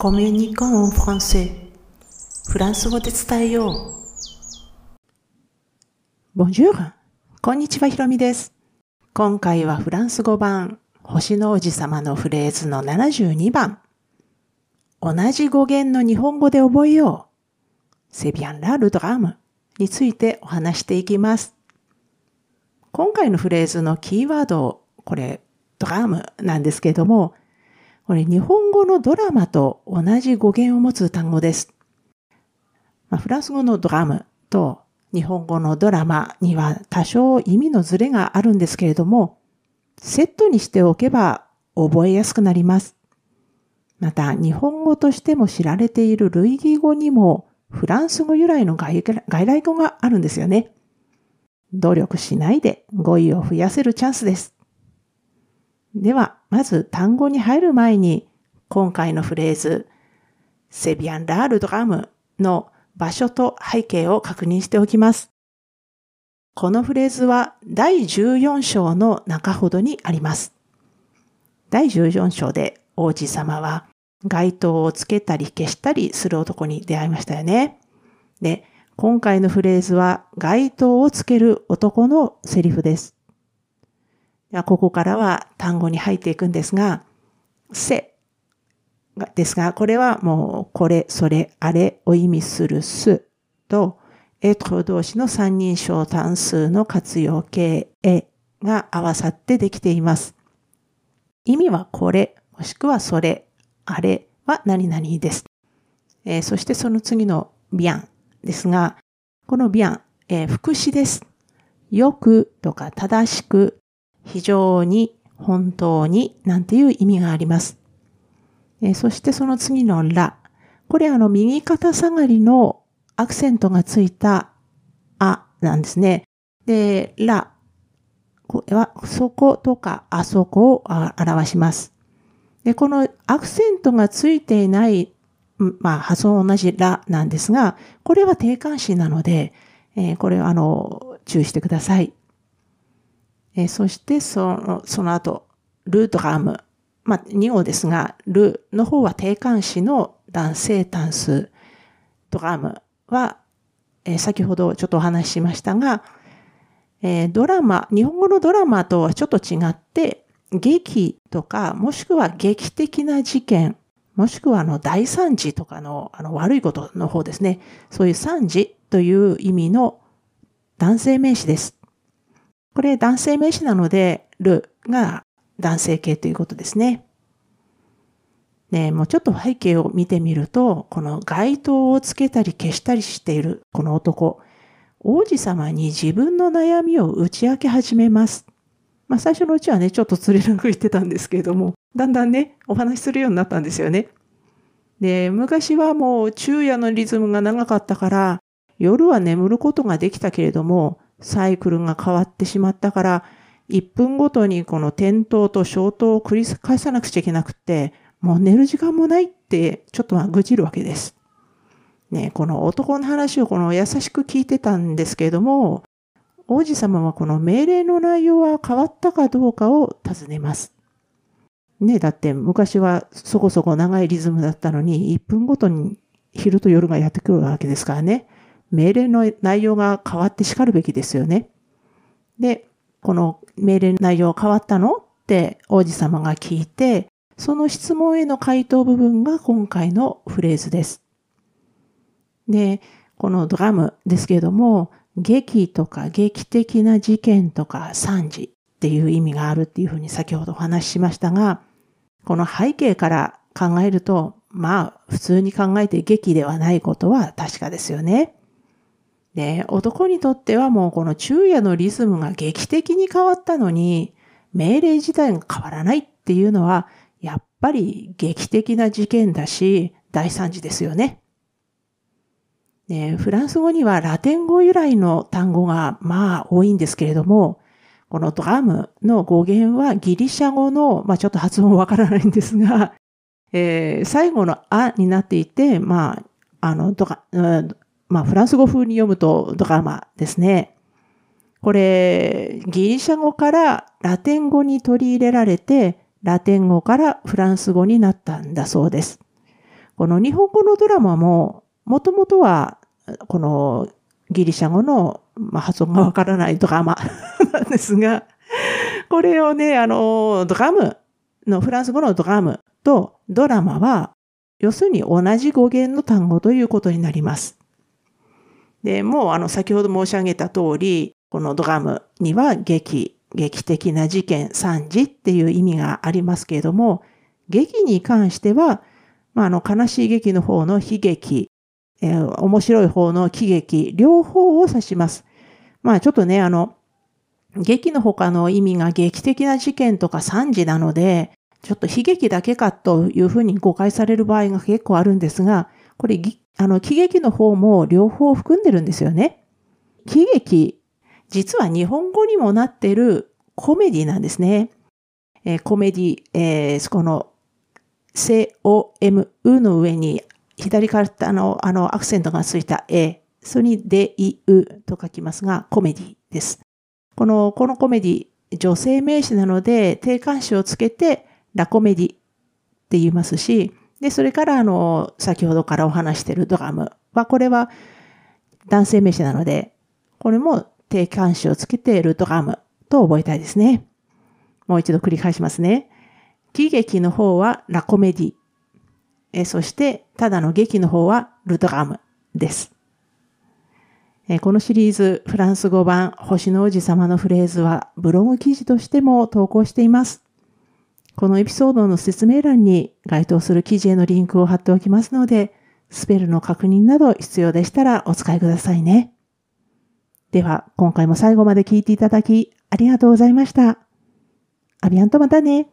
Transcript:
コミュニコンフランセフランス語で伝えよう。ボンジュールこんにちは、ひろみです。今回はフランス語版、星の王子様のフレーズの72番。同じ語源の日本語で覚えよう。セビアンラルドラムについてお話していきます。今回のフレーズのキーワード、これ、ドラムなんですけれども、これ日本語のドラマと同じ語源を持つ単語です。まあ、フランス語のドラムと日本語のドラマには多少意味のズレがあるんですけれども、セットにしておけば覚えやすくなります。また、日本語としても知られている類義語にもフランス語由来の外来語があるんですよね。努力しないで語彙を増やせるチャンスです。では、まず単語に入る前に、今回のフレーズ、セビアン・ラールドラムの場所と背景を確認しておきます。このフレーズは第14章の中ほどにあります。第14章で王子様は街灯をつけたり消したりする男に出会いましたよね。で、今回のフレーズは街灯をつける男のセリフです。ここからは単語に入っていくんですが、せですが、これはもうこれ、それ、あれを意味するすと、エトロ動詞の三人称単数の活用形えが合わさってできています。意味はこれ、もしくはそれ、あれは何々です。えー、そしてその次のビアンですが、このビアン、えー、副詞です。よくとか正しく非常に、本当に、なんていう意味があります。えそしてその次のら。これあの右肩下がりのアクセントがついたあなんですね。で、ら。これはそことかあそこを表します。で、このアクセントがついていない、まあ発音同じらなんですが、これは定冠詞なので、えー、これはあの、注意してください。えー、そしてその、その後、ルドラム。まあ、2語ですが、ルの方は定冠詞の男性単数。ドラムは、えー、先ほどちょっとお話ししましたが、えー、ドラマ、日本語のドラマとはちょっと違って、劇とか、もしくは劇的な事件、もしくはあの大惨事とかのあの悪いことの方ですね。そういう惨事という意味の男性名詞です。これ男性名詞なので、るが男性形ということですね。ねもうちょっと背景を見てみると、この街灯をつけたり消したりしているこの男、王子様に自分の悩みを打ち明け始めます。まあ最初のうちはね、ちょっと釣れなく言ってたんですけれども、だんだんね、お話しするようになったんですよね。で、昔はもう昼夜のリズムが長かったから、夜は眠ることができたけれども、サイクルが変わってしまったから、1分ごとにこの点灯と消灯を繰り返さなくちゃいけなくって、もう寝る時間もないって、ちょっとは愚痴るわけです。ね、この男の話をこの優しく聞いてたんですけれども、王子様はこの命令の内容は変わったかどうかを尋ねます。ね、だって昔はそこそこ長いリズムだったのに、1分ごとに昼と夜がやってくるわけですからね。命令の内容が変わって叱るべきですよね。で、この命令の内容変わったのって王子様が聞いて、その質問への回答部分が今回のフレーズです。で、このドラムですけれども、劇とか劇的な事件とか惨事っていう意味があるっていうふうに先ほどお話ししましたが、この背景から考えると、まあ普通に考えて劇ではないことは確かですよね。で、男にとってはもうこの昼夜のリズムが劇的に変わったのに、命令自体が変わらないっていうのは、やっぱり劇的な事件だし、大惨事ですよね。でフランス語にはラテン語由来の単語がまあ多いんですけれども、このドラムの語源はギリシャ語の、まあちょっと発音わからないんですが、えー、最後のあになっていて、まあ、あの、ドラ、まあ、フランス語風に読むとドラマですね。これ、ギリシャ語からラテン語に取り入れられて、ラテン語からフランス語になったんだそうです。この日本語のドラマも、もともとは、このギリシャ語の、まあ、発音がわからないドラマなんですが、これをね、あの、ドラムのフランス語のドラムとドラマは、要するに同じ語源の単語ということになります。で、もうあの先ほど申し上げた通り、このドラムには劇、劇的な事件、惨事っていう意味がありますけれども、劇に関しては、まあ、あの悲しい劇の方の悲劇、えー、面白い方の喜劇、両方を指します。まあちょっとね、あの、劇の他の意味が劇的な事件とか惨事なので、ちょっと悲劇だけかというふうに誤解される場合が結構あるんですが、これ、あの、喜劇の方も両方含んでるんですよね。喜劇、実は日本語にもなってるコメディなんですね。えー、コメディ、えー、この、C-O-M、うの上に左からあの、あの、アクセントがついた A、それにで、い、うと書きますが、コメディです。この、このコメディ、女性名詞なので、定冠詞をつけて、ラコメディって言いますし、で、それからあの、先ほどからお話しているドラムは、これは男性名詞なので、これも定冠詞をつけてルドラムと覚えたいですね。もう一度繰り返しますね。喜劇の方はラコメディ。えそして、ただの劇の方はルドラムです。えこのシリーズ、フランス語版星の王子様のフレーズはブログ記事としても投稿しています。このエピソードの説明欄に該当する記事へのリンクを貼っておきますので、スペルの確認など必要でしたらお使いくださいね。では、今回も最後まで聞いていただきありがとうございました。アビアンとまたね。